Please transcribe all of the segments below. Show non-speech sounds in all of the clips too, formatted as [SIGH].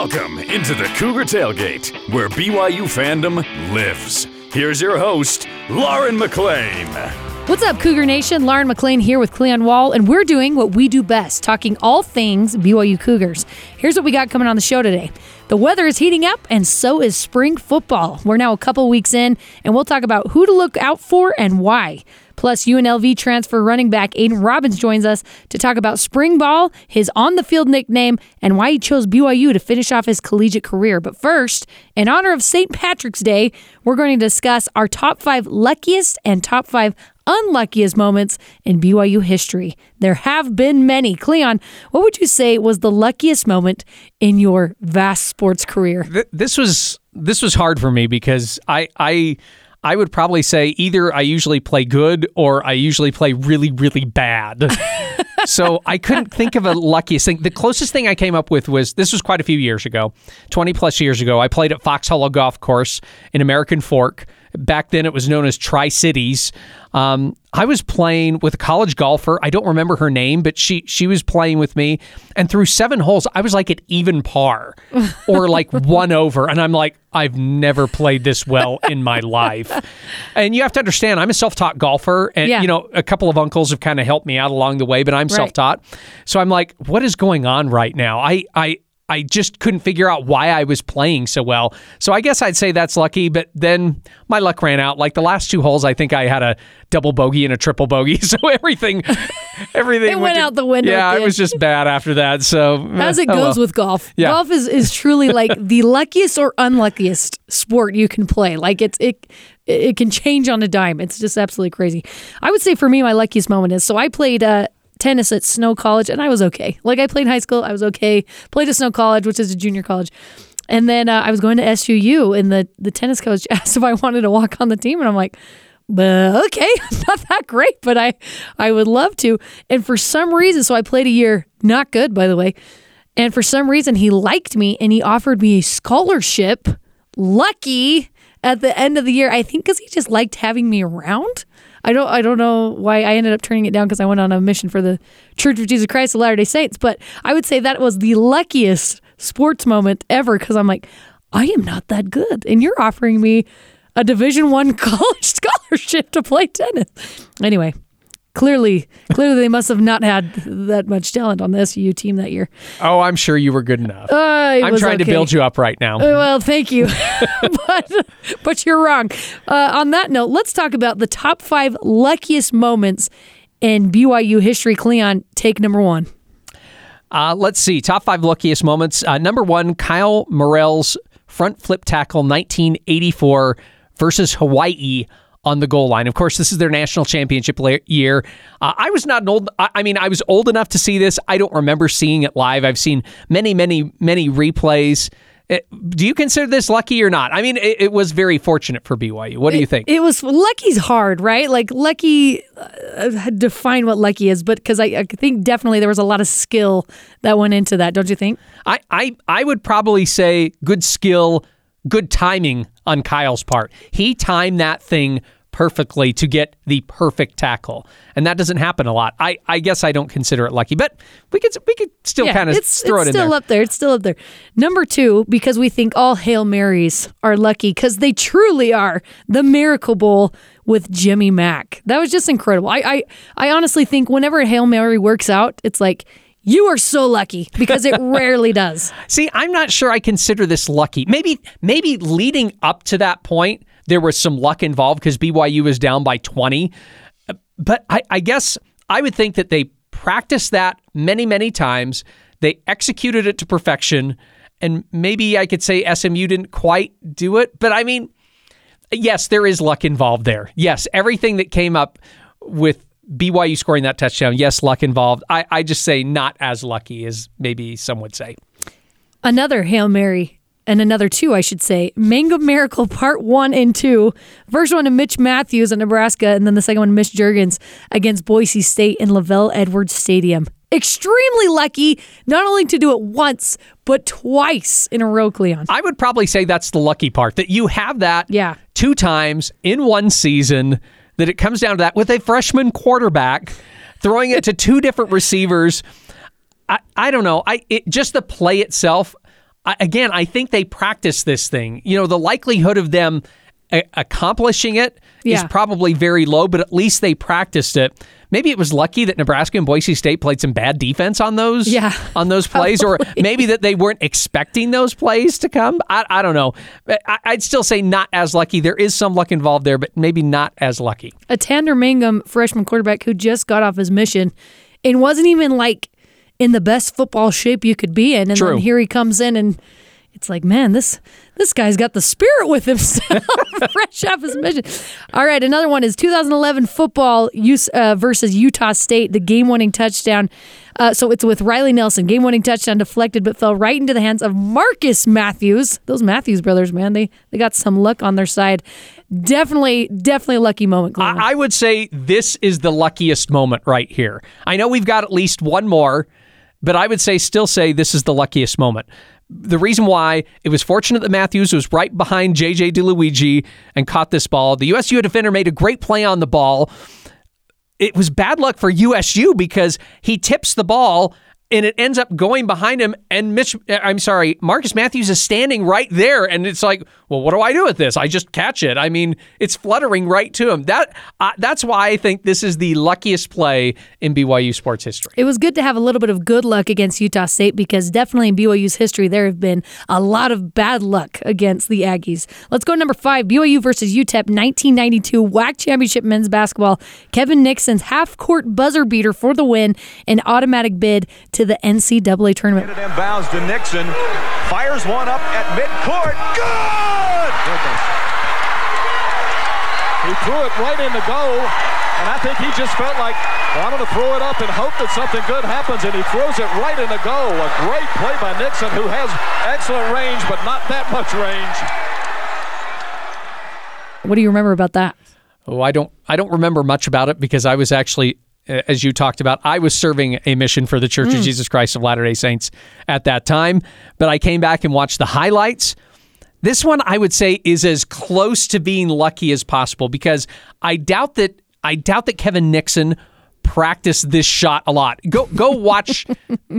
Welcome into the Cougar Tailgate, where BYU fandom lives. Here's your host, Lauren McLean. What's up, Cougar Nation? Lauren McLean here with Cleon Wall, and we're doing what we do best, talking all things BYU Cougars. Here's what we got coming on the show today. The weather is heating up, and so is spring football. We're now a couple weeks in, and we'll talk about who to look out for and why. Plus, UNLV transfer running back Aiden Robbins joins us to talk about spring ball, his on the field nickname, and why he chose BYU to finish off his collegiate career. But first, in honor of St. Patrick's Day, we're going to discuss our top five luckiest and top five unluckiest moments in BYU history. There have been many. Cleon, what would you say was the luckiest moment in your vast sports career? This was this was hard for me because I I I would probably say either I usually play good or I usually play really, really bad. [LAUGHS] so I couldn't think of a luckiest thing. The closest thing I came up with was this was quite a few years ago, 20 plus years ago. I played at Fox Hollow Golf Course in American Fork. Back then, it was known as Tri Cities. Um, I was playing with a college golfer. I don't remember her name, but she she was playing with me, and through seven holes, I was like at even par, [LAUGHS] or like one over, and I'm like, I've never played this well in my life. And you have to understand, I'm a self-taught golfer, and Yeah. you know, a couple of uncles have kind of helped me out along the way, but I'm Right. self-taught, so I'm like, what is going on right now? I I. I just couldn't figure out why I was playing so well. So I guess I'd say that's lucky, but then my luck ran out. Like the last two holes, I think I had a double bogey and a triple bogey. [LAUGHS] So everything everything It went to- out the window Yeah, it was just bad after that. So As it oh goes well. with golf, Yeah. golf is, is truly like [LAUGHS] the luckiest or unluckiest sport you can play. Like it's it it can change on a dime. It's just absolutely crazy. I would say for me, my luckiest moment is so I played uh, tennis at Snow College, and I was okay. Like I played high school, I was okay. Played at Snow College, which is a junior college. And then uh, I was going to SUU, and the, the tennis coach [LAUGHS] asked if I wanted to walk on the team, and I'm like, "Well, okay, [LAUGHS] not that great, but I I would love to. And for some reason, so I played a year, not good, by the way. And for some reason, he liked me and he offered me a scholarship. Lucky at the end of the year, I think because he just liked having me around. I don't I don't know why I ended up turning it down because I went on a mission for the Church of Jesus Christ of Latter Day Saints. But I would say that was the luckiest sports moment ever because I'm like, I am not that good, and you're offering me a Division One [LAUGHS] college scholarship to play tennis. Anyway, clearly, clearly they must have not had that much talent on the SU team that year. Oh, I'm sure you were good enough. Uh, I'm was trying to build you up right now. Uh, Well, thank you, [LAUGHS] but but you're wrong. Uh, on that note, let's talk about the top five luckiest moments in BYU history. Cleon, take number one. Uh, let's see. Top five luckiest moments. Uh, number one, Kyle Morrell's front flip tackle 1984 versus Hawaii on the goal line. Of course, this is their national championship year. Uh, I was not an old, I, mean, I was old enough to see this. I don't remember seeing it live. I've seen many, many, many replays. Uh, do you consider this lucky or not? I mean, it, it was very fortunate for BYU. What do you think? It was lucky's hard, right? Like lucky, uh, define what lucky is, but because I, I think definitely there was a lot of skill that went into that. Don't you think? I, I, I would probably say good skill, good timing on Kyle's part. He timed that thing perfectly to get the perfect tackle, and that doesn't happen a lot. I, I guess I don't consider it lucky, but we could we could still Yeah, kind of throw it's it in still there. up there. It's still up there. Number two, because we think all Hail Marys are lucky because they truly are. The Miracle Bowl with Jimmy Mac. That was just incredible. I, I, I honestly think whenever a Hail Mary works out, it's like, you are so lucky because it [LAUGHS] rarely does. See, I'm not sure I consider this lucky. Maybe maybe leading up to that point, there was some luck involved because BYU was down by 20. But I, I guess I would think that they practiced that many, many times. They executed it to perfection. And maybe I could say SMU didn't quite do it. But I mean, yes, there is luck involved there. Yes, everything that came up with BYU scoring that touchdown, yes, luck involved. I, I just say not as lucky as maybe some would say. Another Hail Mary and another two, I should say. Mangum Miracle [LAUGHS] Part One and Two. First one to Mitch Mathews at Nebraska, and then the second one to Mitch Juergens against Boise State in LaVell Edwards Stadium. Extremely lucky, not only to do it once, but twice in a row, Cleon. I would probably say that's the lucky part that you have that Yeah. two times in one season, that it comes down to that with a freshman quarterback throwing it to two different receivers. I, I don't know. I it, just the play itself. I, again, I think they practice this thing. You know, the likelihood of them a- accomplishing it is Yeah. probably very low, but at least they practiced it. Maybe it was lucky that Nebraska and Boise State played some bad defense on those Yeah, on those [LAUGHS] plays, or maybe that they weren't expecting those plays to come. I, I don't know. I, I'd still say not as lucky. There is some luck involved there, but maybe not as lucky. a Tanner Mangum freshman quarterback who just got off his mission and wasn't even like in the best football shape you could be in. And True. then here he comes in and it's like, man, this this guy's got the spirit with himself, [LAUGHS] fresh off his mission. All right, another one is 2011 football use, uh, versus Utah State, the game-winning touchdown. Uh, so it's with Riley Nelson, game-winning touchdown deflected, but fell right into the hands of Marcus Mathews. Those Mathews brothers, man, they they got some luck on their side. Definitely, definitely a lucky moment. I, I would say this is the luckiest moment right here. I know we've got at least one more, but I would say still say this is the luckiest moment. The reason why it was fortunate that Mathews was right behind JJ Di Luigi and caught this ball. The USU defender made a great play on the ball. It was bad luck for USU because he tips the ball and it ends up going behind him and Mitch I'm sorry, Marcus Mathews is standing right there and it's like, well, what do I do with this? I just catch it. I mean, it's fluttering right to him. That uh, that's why I think this is the luckiest play in BYU sports history. It was good to have a little bit of good luck against Utah State because definitely in BYU's history, there have been a lot of bad luck against the Aggies. Let's go number five BYU versus UTEP 1992 WAC Championship men's basketball. Kevin Nixon's half court buzzer beater for the win and automatic bid the NCAA tournament. It inbounds to Nixon. Fires one up at midcourt. Good! He threw it right in the goal, and I think he just felt like, well, I'm going to throw it up and hope that something good happens, and he throws it right in the goal. A great play by Nixon, who has excellent range, but not that much range. What do you remember about that? Oh, I don't I don't remember much about it because I was actually Uh, as you talked about, I was serving a mission for the Church of mm. Jesus Christ of Latter-day Saints at that time, but I came back and watched the highlights. This one I would say is as close to being lucky as possible because I doubt that I doubt that Kevin Nixon practiced this shot a lot. Go go [LAUGHS] watch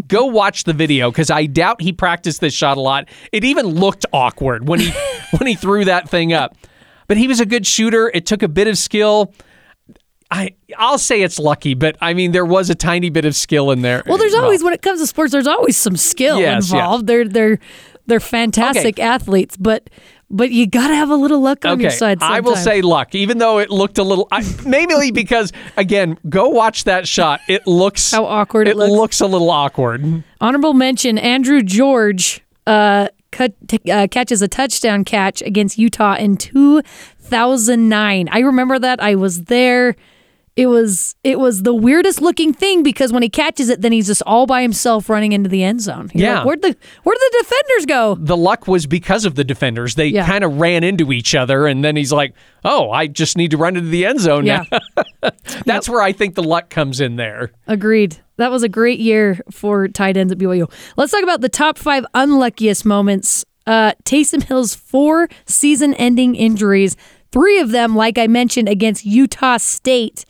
go watch the video because I doubt he practiced this shot a lot. It even looked awkward when he [LAUGHS] when he threw that thing up. But he was a good shooter. It took a bit of skill. I I'll say it's lucky, but I mean there was a tiny bit of skill in there. Well, there's always when it comes to sports, there's always some skill Yes, involved. They're they're they're fantastic athletes, but but you got to have a little luck on your side. I will say luck, even though it looked a little. I, mainly because again, go watch that shot. It looks How awkward it looks. looks a little awkward. Honorable mention: Andrew George uh, cut, uh, catches a touchdown catch against Utah in 2009. I remember that. I was there. It was it was the weirdest looking thing because when he catches it, then he's just all by himself running into the end zone. You're Yeah. like, where'd the where'd the defenders go? The luck was because of the defenders. They Yeah. kind of ran into each other, and then he's like, "Oh, I just need to run into the end zone Yeah, now." [LAUGHS] That's where I think the luck comes in there. agreed. That was a great year for tight ends at BYU. Let's talk about the top five unluckiest moments. Uh, Taysom Hill's four season-ending injuries. Three of them, like I mentioned, against Utah State.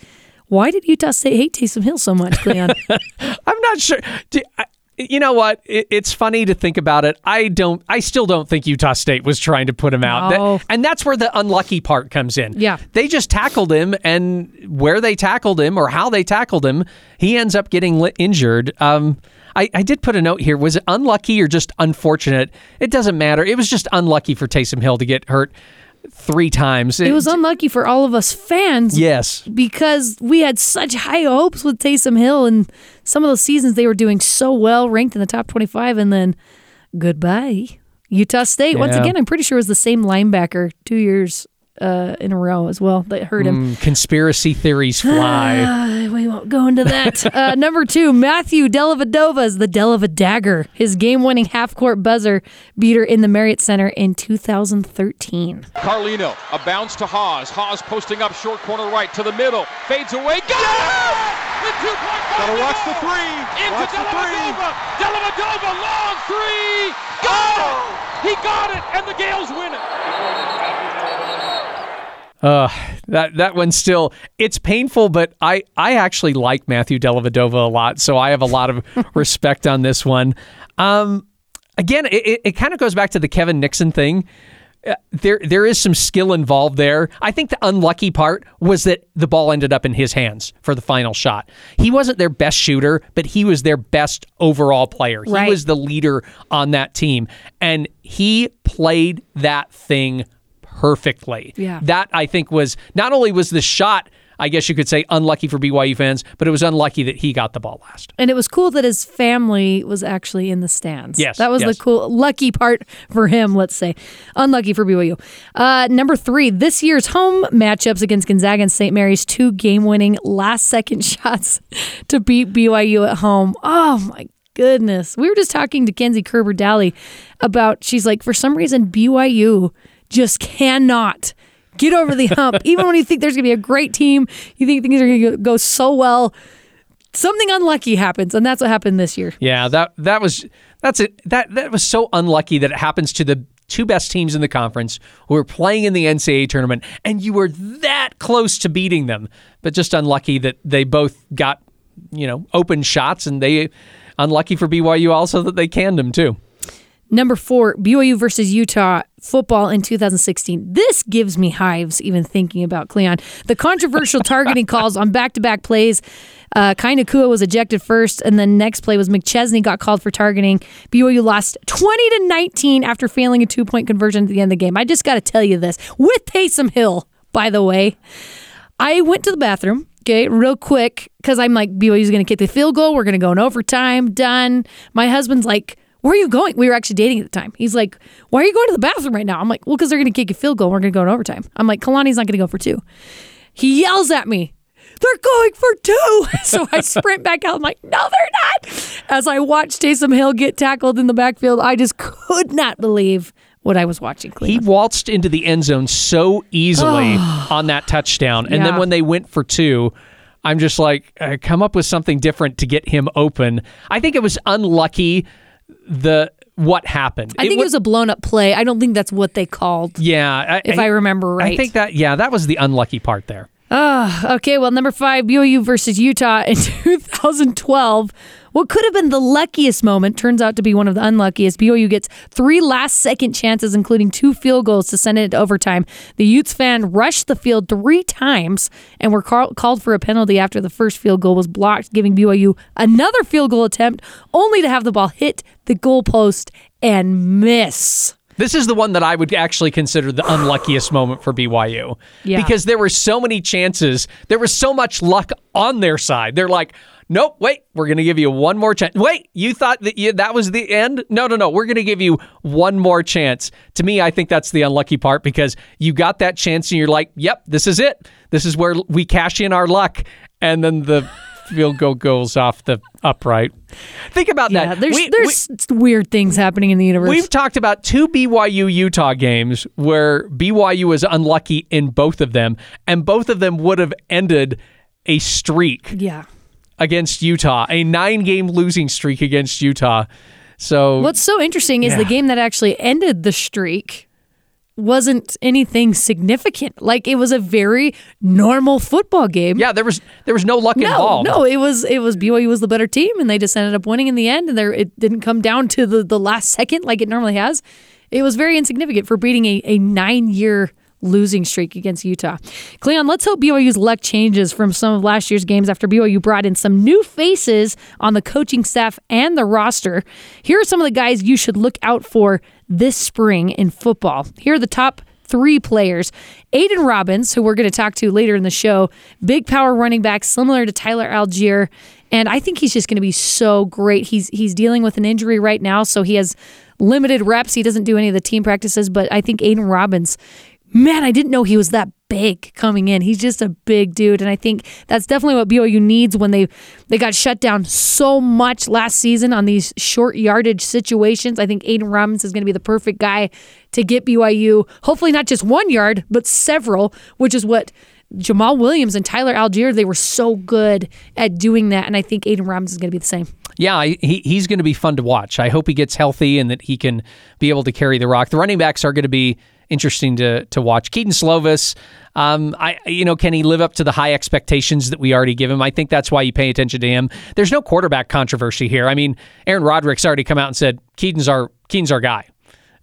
Why did Utah State hate Taysom Hill so much, Cleon? [LAUGHS] I'm not sure. Do- I- You know what? It, it's funny to think about it. I don't. I still don't think Utah State was trying to put him out, That- and that's where the unlucky part comes in. Yeah. they just tackled him, and where they tackled him or how they tackled him, he ends up getting injured. Um, I, I did put a note here. Was it unlucky or just unfortunate? It doesn't matter. It was just unlucky for Taysom Hill to get hurt three times. it was unlucky for all of us fans. yes. because we had such high hopes with Taysom Hill and some of those seasons they were doing so well, ranked in the top 25, and then goodbye. Utah State, once again, I'm pretty sure it was the same linebacker two years uh, in a row as well that hurt him. Mm, conspiracy theories fly. Uh, [SIGHS] we won't go into that. [LAUGHS] uh, number two, Matthew Dellavedova's the Dellava Dagger, his game winning half court buzzer beater in the Marriott Center in 2013. Carlino, a bounce to Haas. Haas posting up short corner right to the middle. Fades away. Got it! With two point five Gotta to watch the three. Into Watch the three. Dellavedova. Dellavedova, long three. Got it! He got it, and the Gaels win it. Uh, that that one still it's painful, but I I actually like Matthew Dellavedova a lot, so I have a lot of [LAUGHS] respect on this one. Um, again, it, it, it kind of goes back to the Kevin Nixon thing. Uh, there, there is some skill involved there. I think the unlucky part was that the ball ended up in his hands for the final shot. He wasn't their best shooter, but he was their best overall player. He Right. was the leader on that team, and he played that thing perfectly. Yeah. that I think was not only was the shot. I guess you could say unlucky for BYU fans, but it was unlucky that he got the ball last. And it was cool that his family was actually in the stands. Yes, That was yes. the cool, lucky part for him, let's say. Unlucky for BYU. Uh, number three, this year's home matchups against Gonzaga and St. Mary's, two game winning last second [LAUGHS] shots to beat BYU at home. Oh, my goodness. We were just talking to Kenzie Kerber Daly about, she's like, for some reason, BYU just cannot get over the hump. [LAUGHS] Even when you think there's going to be a great team, you think things are going to go so well something unlucky happens, and that's what happened this year. Yeah, that that was that's it. That that was so unlucky that it happens to the two best teams in the conference who are playing in the NCAA tournament, and you were that close to beating them, but just unlucky that they both got you know open shots, and they unlucky for BYU also that they canned them too. Number four, BYU versus Utah football in 2016. This gives me hives even thinking about Cleon. The controversial targeting [LAUGHS] calls on back-to-back plays. Uh, Kai Nacua was ejected first, and the next play was McChesney got called for targeting. BYU lost 20 to 19 after failing a two-point conversion at the end of the game. I just got to tell you this with Taysom Hill, by the way. I went to the bathroom, okay, real quick, because I'm like, BYU's going to kick the field goal. We're going to go in overtime. Done. My husband's like, where are you going? We were actually dating at the time. He's like, why are you going to the bathroom right now? I'm like, well, because they're going to kick a field goal. We're going to go in overtime. I'm like, Kalani's not going to go for two. He yells at me. They're going for two. [LAUGHS] So I sprint back out. I'm like, no, they're not. As I watched Taysom Hill get tackled in the backfield, I just could not believe what I was watching. He waltzed into the end zone so easily [SIGHS] on that touchdown. And then when they went for two, I'm just like, uh, come up with something different to get him open. I think it was unlucky the what happened. I think it was a blown up play. I don't think that's what they called. yeah. if I remember right. I think that yeah, that was the unlucky part there. Ah, okay, well, number five, BYU versus Utah in [LAUGHS] 2012. What could have been the luckiest moment turns out to be one of the unluckiest. BYU gets three last second chances, including two field goals to send it to overtime. The Utes fan rushed the field three times and were call- called for a penalty after the first field goal was blocked, giving BYU another field goal attempt, only to have the ball hit the goalpost and miss. This is the one that I would actually consider the unluckiest moment for BYU. Yeah. Because there were so many chances. There was so much luck on their side. They're like, nope, wait, we're going to give you one more chance. Wait, you thought that you, that was the end? No, no, no. We're going to give you one more chance. To me, I think that's the unlucky part because you got that chance and you're like, yep, this is it. This is where we cash in our luck. And then the field goal goes off the upright. Think about Yeah, that. there's We- we- weird things happening in the universe. We've talked about two BYU Utah games where BYU was unlucky in both of them, and both of them would have ended a streak yeah. against Utah, a nine game losing streak against Utah. So What's so interesting is the game that actually ended the streak wasn't anything significant. Like it was a very normal football game. yeah, there was there was no luck No, involved. no, it was it was BYU was the better team, and they just ended up winning in the end. And there, it didn't come down to the the last second like it normally has. It was very insignificant for beating a, a nine year losing streak against Utah. Cleon, let's hope BYU's luck changes from some of last year's games after BYU brought in some new faces on the coaching staff and the roster. Here are some of the guys you should look out for this spring in football. Here are the top three players. Aiden Robbins, who we're going to talk to later in the show, big power running back, similar to Tyler Allgeier. And I think he's just going to be so great. He's he's dealing with an injury right now, so he has limited reps. He doesn't do any of the team practices, but I think Aiden Robbins, man, I didn't know he was that big coming in. He's just a big dude, and I think that's definitely what BYU needs when they they got shut down so much last season on these short yardage situations. I think Aiden Robbins is going to be the perfect guy to get BYU, hopefully not just one yard, but several, which is what Jamaal Williams and Tyler Allgeier they were so good at doing that, and I think Aiden Robbins is going to be the same. Yeah, he, he's going to be fun to watch. I hope he gets healthy and that he can be able to carry the rock. The running backs are going to be interesting to to watch. Kedon Slovis, um, I you know, can he live up to the high expectations that we already give him? I think that's why you pay attention to him. There's no quarterback controversy here. I mean, Aaron Roderick's already come out and said Kedon's our Kedon's our guy.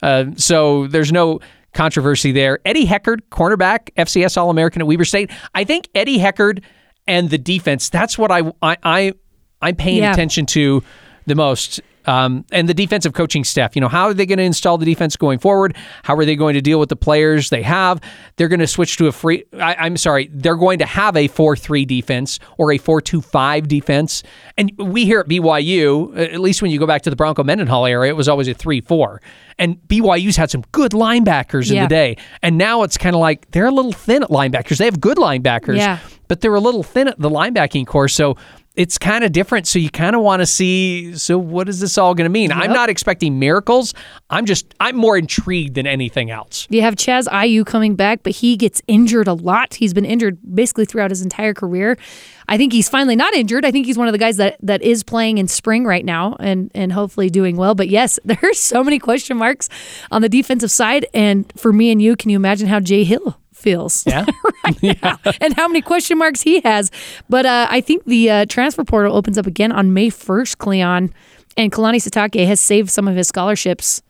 Uh, so there's no controversy there. Eddie Heckard, cornerback, FCS All American at Weber State. I think Eddie Heckard and the defense. That's what I I, I I'm paying Yeah. attention to the most. Um, and the defensive coaching staff, you know, how are they going to install the defense going forward? How are they going to deal with the players they have? They're going to switch to a free. I, I'm sorry, they're going to have a four-three defense or a four-two-five defense. And we here at BYU, at least when you go back to the Bronco Mendenhall era, it was always a three-four. And BYU's had some good linebackers in the day, and now it's kind of like they're a little thin at linebackers. They have good linebackers, Yeah. but they're a little thin at the linebacking core. So it's kind of different. So you kind of want to see. So what is this all going to mean? I'm not expecting miracles. I'm just I'm more intrigued than anything else. You have Chaz IU coming back, but he gets injured a lot. He's been injured basically throughout his entire career. I think he's finally not injured. I think he's one of the guys that, that is playing in spring right now and and hopefully doing well. But yes, [LAUGHS] there's so many question marks on the defensive side. And for me and you, can you imagine how Jay Hill feels? Yeah. [LAUGHS] right now and how many question marks he has. But uh, I think the uh, transfer portal opens up again on May 1st, Cleon. And Kalani Sitake has saved some of his scholarships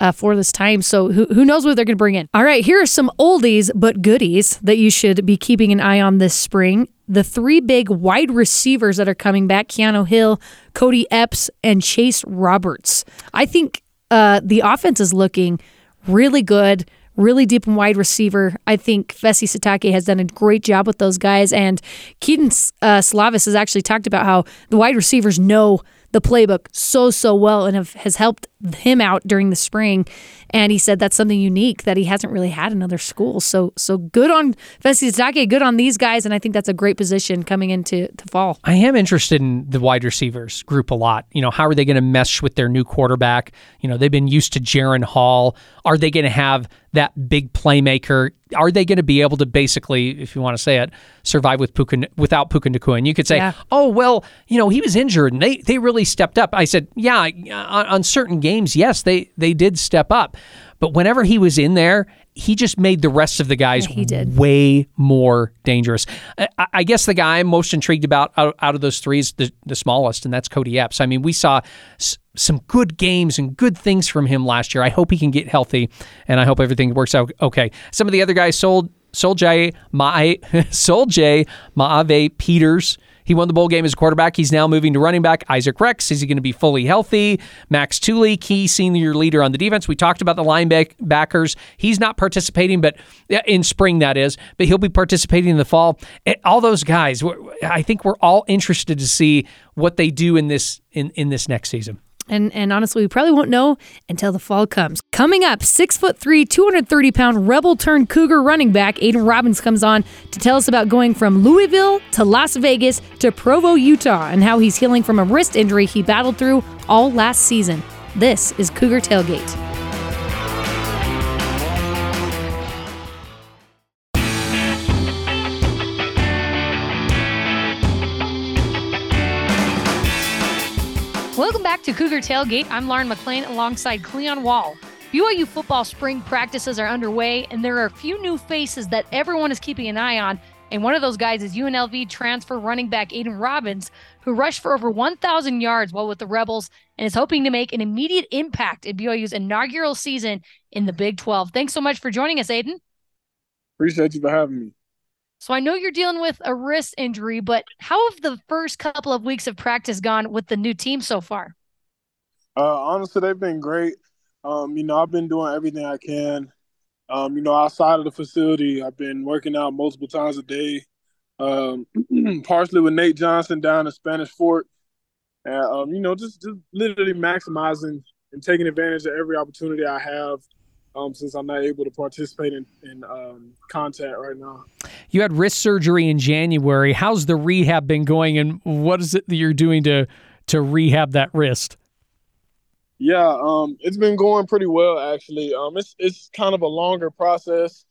uh, for this time. So who, who knows what they're going to bring in? All right, here are some oldies but goodies that you should be keeping an eye on this spring. The three big wide receivers that are coming back Keanu Hill, Cody Epps, and Chase Roberts. I think uh, the offense is looking really good, really deep and wide receiver. I think Fesi Sitake has done a great job with those guys. And Kedon uh, Slovis has actually talked about how the wide receivers know the playbook so so well and have, has helped him out during the spring and he said that's something unique that he hasn't really had in other schools so so good on Sitake good on these guys and I think that's a great position coming into to fall I am interested in the wide receivers group a lot. You know, how are they going to mesh with their new quarterback? You know, they've been used to Jaren Hall. Are they going to have that big playmaker? Are they going to be able to basically, if you want to say it, survive with Puka, without Puka Nacua? And you could say, Yeah. oh, well, you know, he was injured and they, they really stepped up. I said, yeah, on, on certain games, yes, they, they did step up. But whenever he was in there, he just made the rest of the guys Yeah, way more dangerous. I, I guess the guy I'm most intrigued about out, out of those three is the, the smallest, and that's Cody Epps. I mean, we saw s- some good games and good things from him last year. I hope he can get healthy, and I hope everything works out okay. Some of the other guys sold. Soljay [LAUGHS] Maave Peters. He won the bowl game as quarterback. He's now moving to running back. Isaac Rex, is he going to be fully healthy? Max Tooley, key senior leader on the defense. We talked about the linebackers. He's not participating, but in spring that is, but he'll be participating in the fall. Eh, All those guys, I think we're all interested to see what they do in this in, in this next season. And and honestly, we probably won't know until the fall comes. Coming up, six foot three, 230 pound rebel turned cougar running back Aiden Robbins comes on to tell us about going from Louisville to Las Vegas to Provo, Utah, and how he's healing from a wrist injury he battled through all last season. This is Cougar Tailgate. Back to Cougar Tailgate. I'm Lauren McLean alongside Cleon Wall. BYU football spring practices are underway, and there are a few new faces that everyone is keeping an eye on. And one of those guys is UNLV transfer running back Aiden Robbins, who rushed for over 1,000 yards while with the Rebels and is hoping to make an immediate impact in BYU's inaugural season in the Big 12. Thanks so much for joining us, Aiden. Appreciate you for having me. So I know you're dealing with a wrist injury, but how have the first couple of weeks of practice gone with the new team so far? Uh, honestly, they've been great. Um, you know, I've been doing everything I can. Um, you know, outside of the facility, I've been working out multiple times a day. Um, [CLEARS THROAT] partially with Nate Johnson down in Spanish Fort, and um, you know, just just literally maximizing and taking advantage of every opportunity I have. Um, since I'm not able to participate in, in um, contact right now. You had wrist surgery in January. How's the rehab been going, and what is it that you're doing to to rehab that wrist? Yeah, um, it's been going pretty well actually. Um, it's it's kind of a longer process.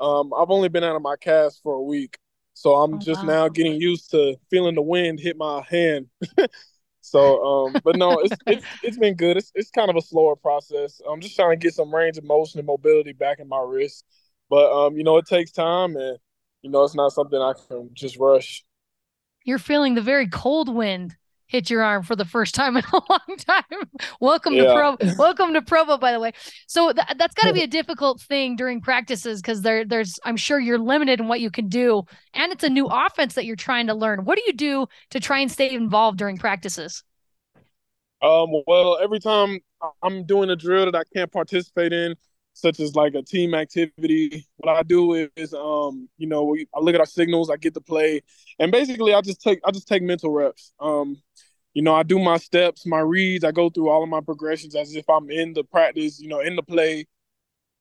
Um, I've only been out of my cast for a week, so I'm Oh, just wow. now getting used to feeling the wind hit my hand. [LAUGHS] So, um, but no, it's it's it's been good. It's it's kind of a slower process. I'm just trying to get some range of motion and mobility back in my wrist. But um, you know, it takes time, and you know, it's not something I can just rush. You're feeling the very cold wind hit your arm for the first time in [LAUGHS] a long time. welcome yeah. to Provo. Welcome to Provo, by the way. So th- that's got to be [LAUGHS] a difficult thing during practices because there, there's, I'm sure you're limited in what you can do, and it's a new offense that you're trying to learn. What do you do to try and stay involved during practices? Um, well, every time I'm doing a drill that I can't participate in, such as like a team activity. What I do is, um, you know, I look at our signals, I get to play, and basically I just take I just take mental reps. Um, you know, I do my steps, my reads, I go through all of my progressions as if I'm in the practice, you know, in the play,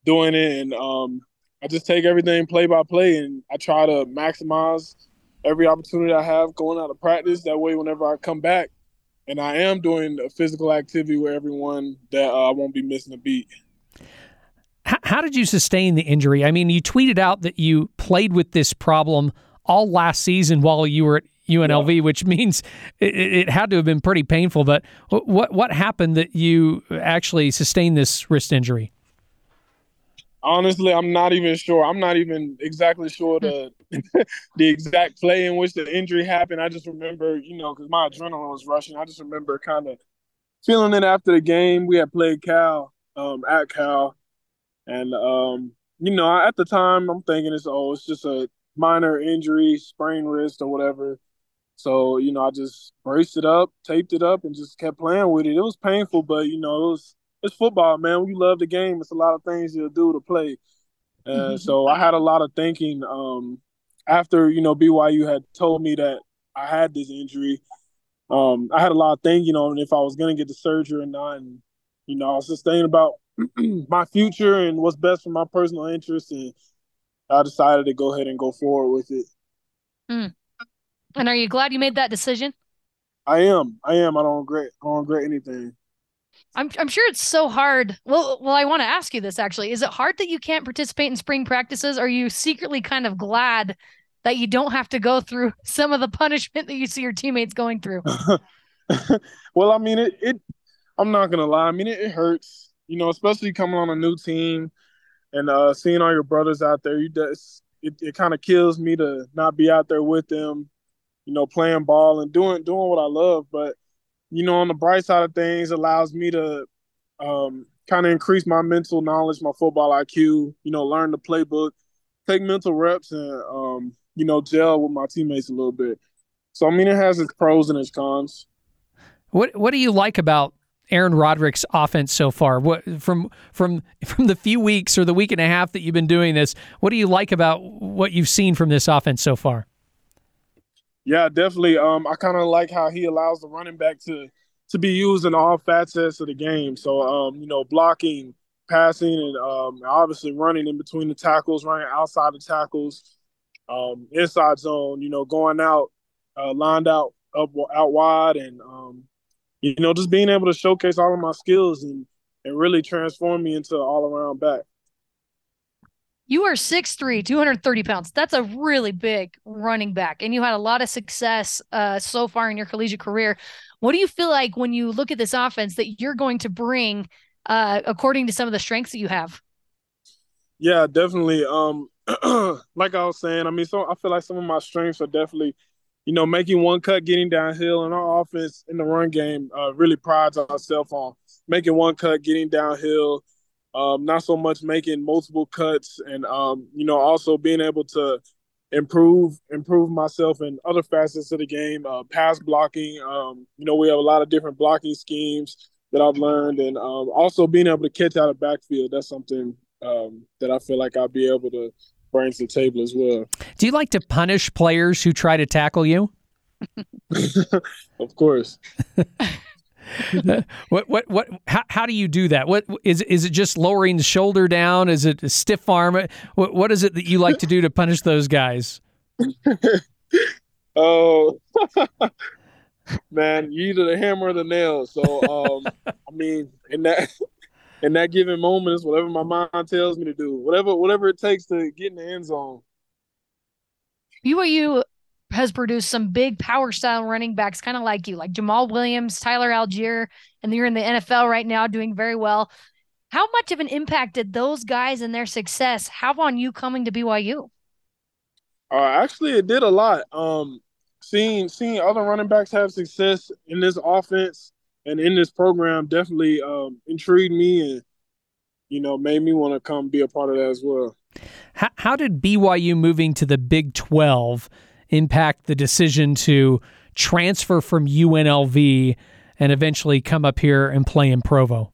doing it, and um, I just take everything play by play, and I try to maximize every opportunity I have going out of practice. That way, whenever I come back, and I am doing a physical activity with everyone, that uh, I won't be missing a beat. How, how did you sustain the injury? I mean, you tweeted out that you played with this problem all last season while you were at UNLV, yeah. which means it, it, had to have been pretty painful. But what what happened that you actually sustained this wrist injury? Honestly, I'm not even sure. I'm not even exactly sure the [LAUGHS] the exact play in which the injury happened. I just remember, you know, because my adrenaline was rushing. I just remember kind of feeling it after the game. We had played Cal um, at Cal, and um, you know, at the time, I'm thinking it's oh, it's just a minor injury, sprained wrist or whatever. So you know, I just braced it up, taped it up, and just kept playing with it. It was painful, but you know, it was it's football, man. When you love the game, it's a lot of things you'll do to play. Uh, mm-hmm. So I had a lot of thinking um, after you know BYU had told me that I had this injury. Um, I had a lot of thinking on if I was going to get the surgery or not. And, you know, I was just thinking about [CLEARS THROAT] my future and what's best for my personal interests, and I decided to go ahead and go forward with it. Mm. And are you glad you made that decision? I am. I am. I don't regret. I don't regret anything. I'm I'm sure it's so hard. Well, well, I want to ask you this actually. Is it hard that you can't participate in spring practices? Are you secretly kind of glad that you don't have to go through [LAUGHS] some of the punishment that you see your teammates going through? [LAUGHS] well, I mean, it, it. I'm not gonna lie. I mean, it, it hurts you know, especially coming on a new team and uh, seeing all your brothers out there, you just it, it kind of kills me to not be out there with them, you know, playing ball and doing doing what I love. But you know, on the bright side of things, allows me to um, kind of increase my mental knowledge, my football IQ. You know, learn the playbook, take mental reps, and um, you know, gel with my teammates a little bit. So I mean, it has its pros and its cons. What What do you like about Aaron Roderick's offense so far? What from from [LAUGHS] from the few weeks or the week and a half that you've been doing this? What do you like about what you've seen from this offense so far? Yeah, definitely. Um, I kind of like how he allows the running back to to be used in all facets of the game. So, um, you know, blocking, passing, and um, obviously running in between the tackles, running outside the tackles, um, inside zone. You know, going out, uh, lined out up out wide, and um, you know, just being able to showcase all of my skills and and really transform me into an all around back. You are 6'3, 230 pounds. That's a really big running back. And you had a lot of success uh, so far in your collegiate career. What do you feel like when you look at this offense that you're going to bring uh, according to some of the strengths that you have? Yeah, definitely. Um, [CLEARS THROAT] like I was saying, I mean, so I feel like some of my strengths are definitely – you know, making one cut, getting downhill, and our offense in the run game uh, really prides ourselves on making one cut, getting downhill. Um, not so much making multiple cuts, and um, you know, also being able to improve improve myself in other facets of the game. Uh, pass blocking. Um, you know, we have a lot of different blocking schemes that I've learned, and um, also being able to catch out of backfield. That's something um, that I feel like I'll be able to brings to the table as well. Do you like to punish players who try to tackle you? [LAUGHS] of course. [LAUGHS] what what what how, how do you do that what is is it just lowering the shoulder down is it a stiff arm what what is it that you like to do to punish those guys [LAUGHS] oh man you either the hammer or the nail so um i mean in that in that given moment is whatever my mind tells me to do. Whatever whatever it takes to get in the end zone. BYU has produced some big power style running backs, kind of like you, like Jamaal Williams, Tyler Allgeier, and you're in the NFL right now doing very well. How much of an impact did those guys and their success have on you coming to BYU? Uh, actually, it did a lot. Um, seeing seeing other running backs have success in this offense and in this program definitely um, intrigued me and you know made me want to come be a part of that as well. How, how did BYU moving to the Big Twelve impact the decision to transfer from UNLV and eventually come up here and play in Provo?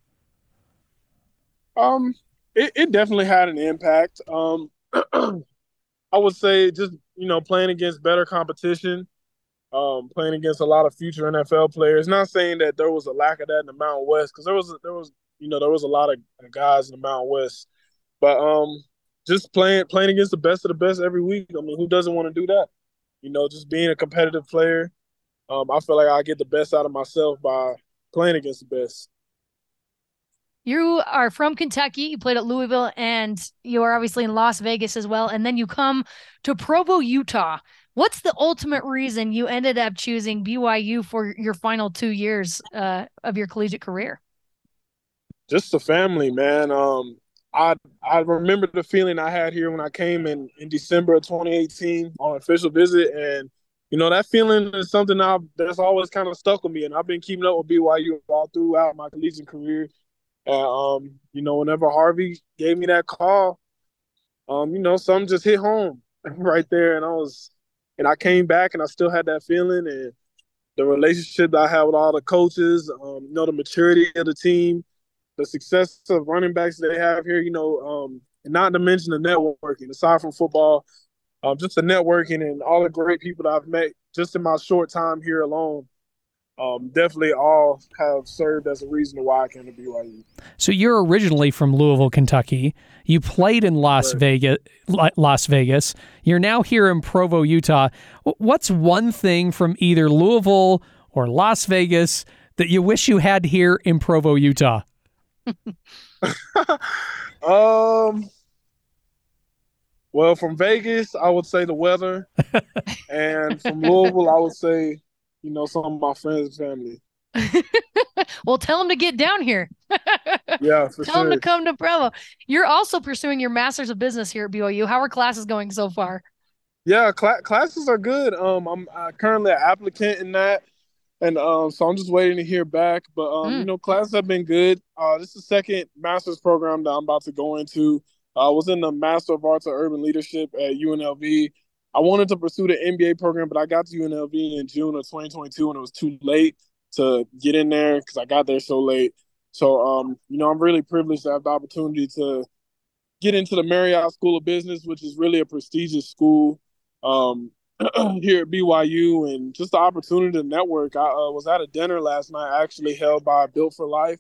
Um, it, it definitely had an impact. Um, [CLEARS THROAT] I would say just you know playing against better competition, um, playing against a lot of future NFL players. Not saying that there was a lack of that in the Mountain West because there was there was you know there was a lot of guys in the Mountain West, but um, just playing playing against the best of the best every week. I mean, who doesn't want to do that? You know, just being a competitive player. Um, I feel like I get the best out of myself by playing against the best. You are from Kentucky. You played at Louisville, and you are obviously in Las Vegas as well. And then you come to Provo, Utah. What's the ultimate reason you ended up choosing BYU for your final two years uh, of your collegiate career? Just the family, man. Um, I I remember the feeling I had here when I came in in December of 2018 on official visit, and you know that feeling is something I, that's always kind of stuck with me, and I've been keeping up with BYU all throughout my collegiate career. And, um, you know, whenever Harvey gave me that call, um, you know, something just hit home [LAUGHS] right there, and I was, and I came back, and I still had that feeling, and the relationship that I had with all the coaches, um, you know, the maturity of the team, the success of running backs they have here, you know, um, and not to mention the networking, aside from football, um, just the networking and all the great people that I've met just in my short time here alone um, definitely all have served as a reason why I came to BYU. So you're originally from Louisville, Kentucky. You played in Las right. Vegas. Las Vegas. You're now here in Provo, Utah. What's one thing from either Louisville or Las Vegas that you wish you had here in Provo, Utah? [LAUGHS] um. Well, from Vegas, I would say the weather, [LAUGHS] and from Louisville, I would say you know, some of my friends and family. [LAUGHS] well, tell them to get down here. [LAUGHS] yeah, for tell sure. them to come to Provo. You're also pursuing your master's of business here at BYU. How are classes going so far? Yeah, cl- classes are good. Um, I'm uh, currently an applicant in that, and um, so I'm just waiting to hear back. But um, mm. you know, classes have been good. Uh, this is the second master's program that I'm about to go into. Uh, I was in the Master of Arts of Urban Leadership at UNLV. I wanted to pursue the MBA program, but I got to UNLV in June of 2022 and it was too late to get in there because I got there so late. So, um, you know, I'm really privileged to have the opportunity to get into the Marriott School of Business, which is really a prestigious school um, [CLEARS THROAT] here at BYU, and just the opportunity to network. I uh, was at a dinner last night, actually held by Built for Life,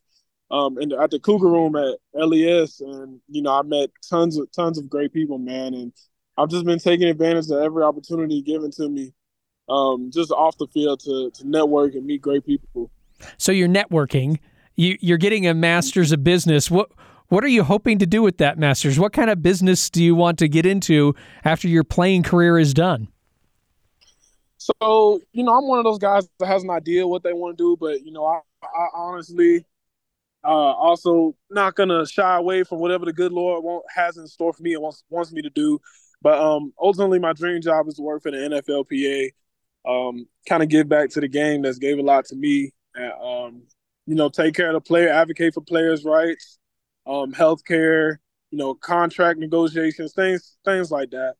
um, and at the Cougar Room at LES, and you know, I met tons of tons of great people, man, and I've just been taking advantage of every opportunity given to me, um, just off the field to to network and meet great people. So you're networking. You you're getting a master's of business. What what are you hoping to do with that master's? What kind of business do you want to get into after your playing career is done? So you know, I'm one of those guys that has an idea what they want to do, but you know, I, I honestly. Uh, also, not gonna shy away from whatever the good Lord want, has in store for me and wants wants me to do. But um, ultimately, my dream job is to work for the NFLPA. Um, kind of give back to the game that's gave a lot to me. And, um, you know, take care of the player, advocate for players' rights, um, healthcare, you know, contract negotiations, things, things like that.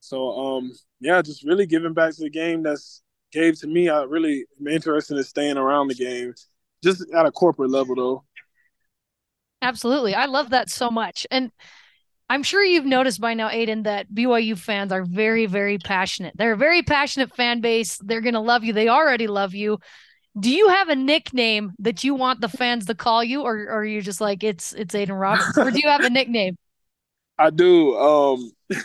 So, um, yeah, just really giving back to the game that's gave to me. I really am interested in staying around the game, just at a corporate level, though. Absolutely, I love that so much, and I'm sure you've noticed by now, Aiden, that BYU fans are very, very passionate. They're a very passionate fan base. They're going to love you. They already love you. Do you have a nickname that you want the fans to call you, or, or are you just like it's it's Aiden Roberts, or do you have a nickname? [LAUGHS] I do. Um, [LAUGHS]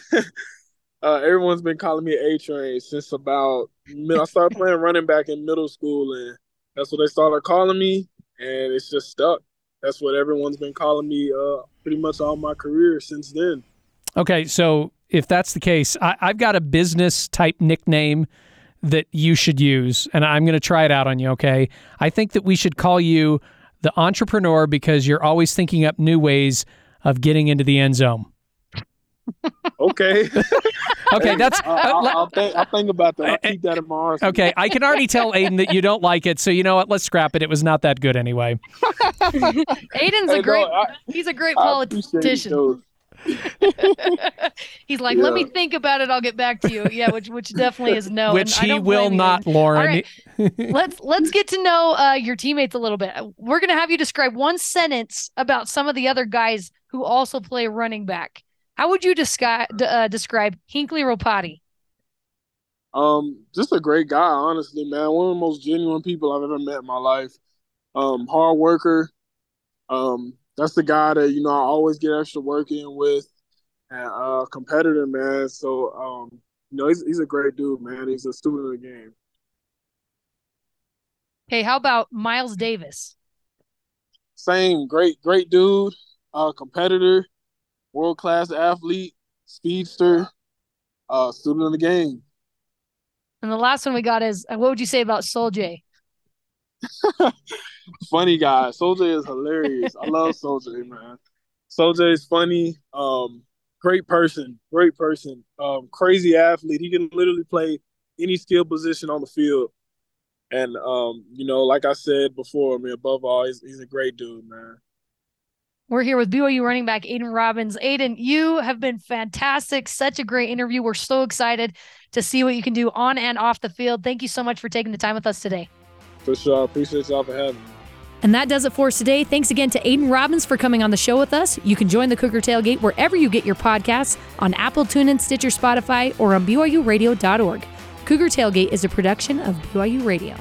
uh, everyone's been calling me A Train since about I started playing running back in middle school, and that's what they started calling me, and it's just stuck. That's what everyone's been calling me uh, pretty much all my career since then. Okay, so if that's the case, I, I've got a business type nickname that you should use, and I'm going to try it out on you. Okay, I think that we should call you the entrepreneur because you're always thinking up new ways of getting into the end zone. Okay. [LAUGHS] Okay, that's I, I, uh, le- I'll, think, I'll think about that. I'll keep that in mind. okay. I can already tell Aiden that you don't like it, so you know what? Let's scrap it. It was not that good anyway. [LAUGHS] Aiden's Hey, a great. no, I- he's a great politician. [LAUGHS] He's like, let me think about it. I'll get back to you. Yeah, which which definitely is no. Which and I he don't will you, not, Aiden. Lauren. All right. let's let's get to know uh, your teammates a little bit. We're gonna have you describe one sentence about some of the other guys who also play running back. How would you describe uh, describe Hinckley Ropati? Um, just a great guy, honestly, man. One of the most genuine people I've ever met in my life. Um, hard worker. Um, that's the guy that you know I always get extra work in with, and uh, competitor, man. So, um, you know, he's he's a great dude, man. He's a student of the game. Hey, how about Miles Davis? Same, great, great dude. Uh, competitor, world class athlete, speedster, uh, student of the game. And the last one we got is what would you say about Sol-Jay? [LAUGHS] funny guy. Sol-Jay is hilarious. I love Sol-Jay, man. Sol-Jay is funny. Um, great person. Great person. Um, crazy athlete. He can literally play any skill position on the field. And um, you know, like I said before, I mean, above all, he's he's a great dude, man. We're here with BYU running back Aiden Robbins. Aiden, you have been fantastic. Such a great interview. We're so excited to see what you can do on and off the field. Thank you so much for taking the time with us today. For sure. Appreciate y'all for having me. And that does it for us today. Thanks again to Aiden Robbins for coming on the show with us. You can join the Cougar Tailgate wherever you get your podcasts on Apple, TuneIn, Stitcher, Spotify, or on BYURadio.org. Cougar Tailgate is a production of BYU Radio.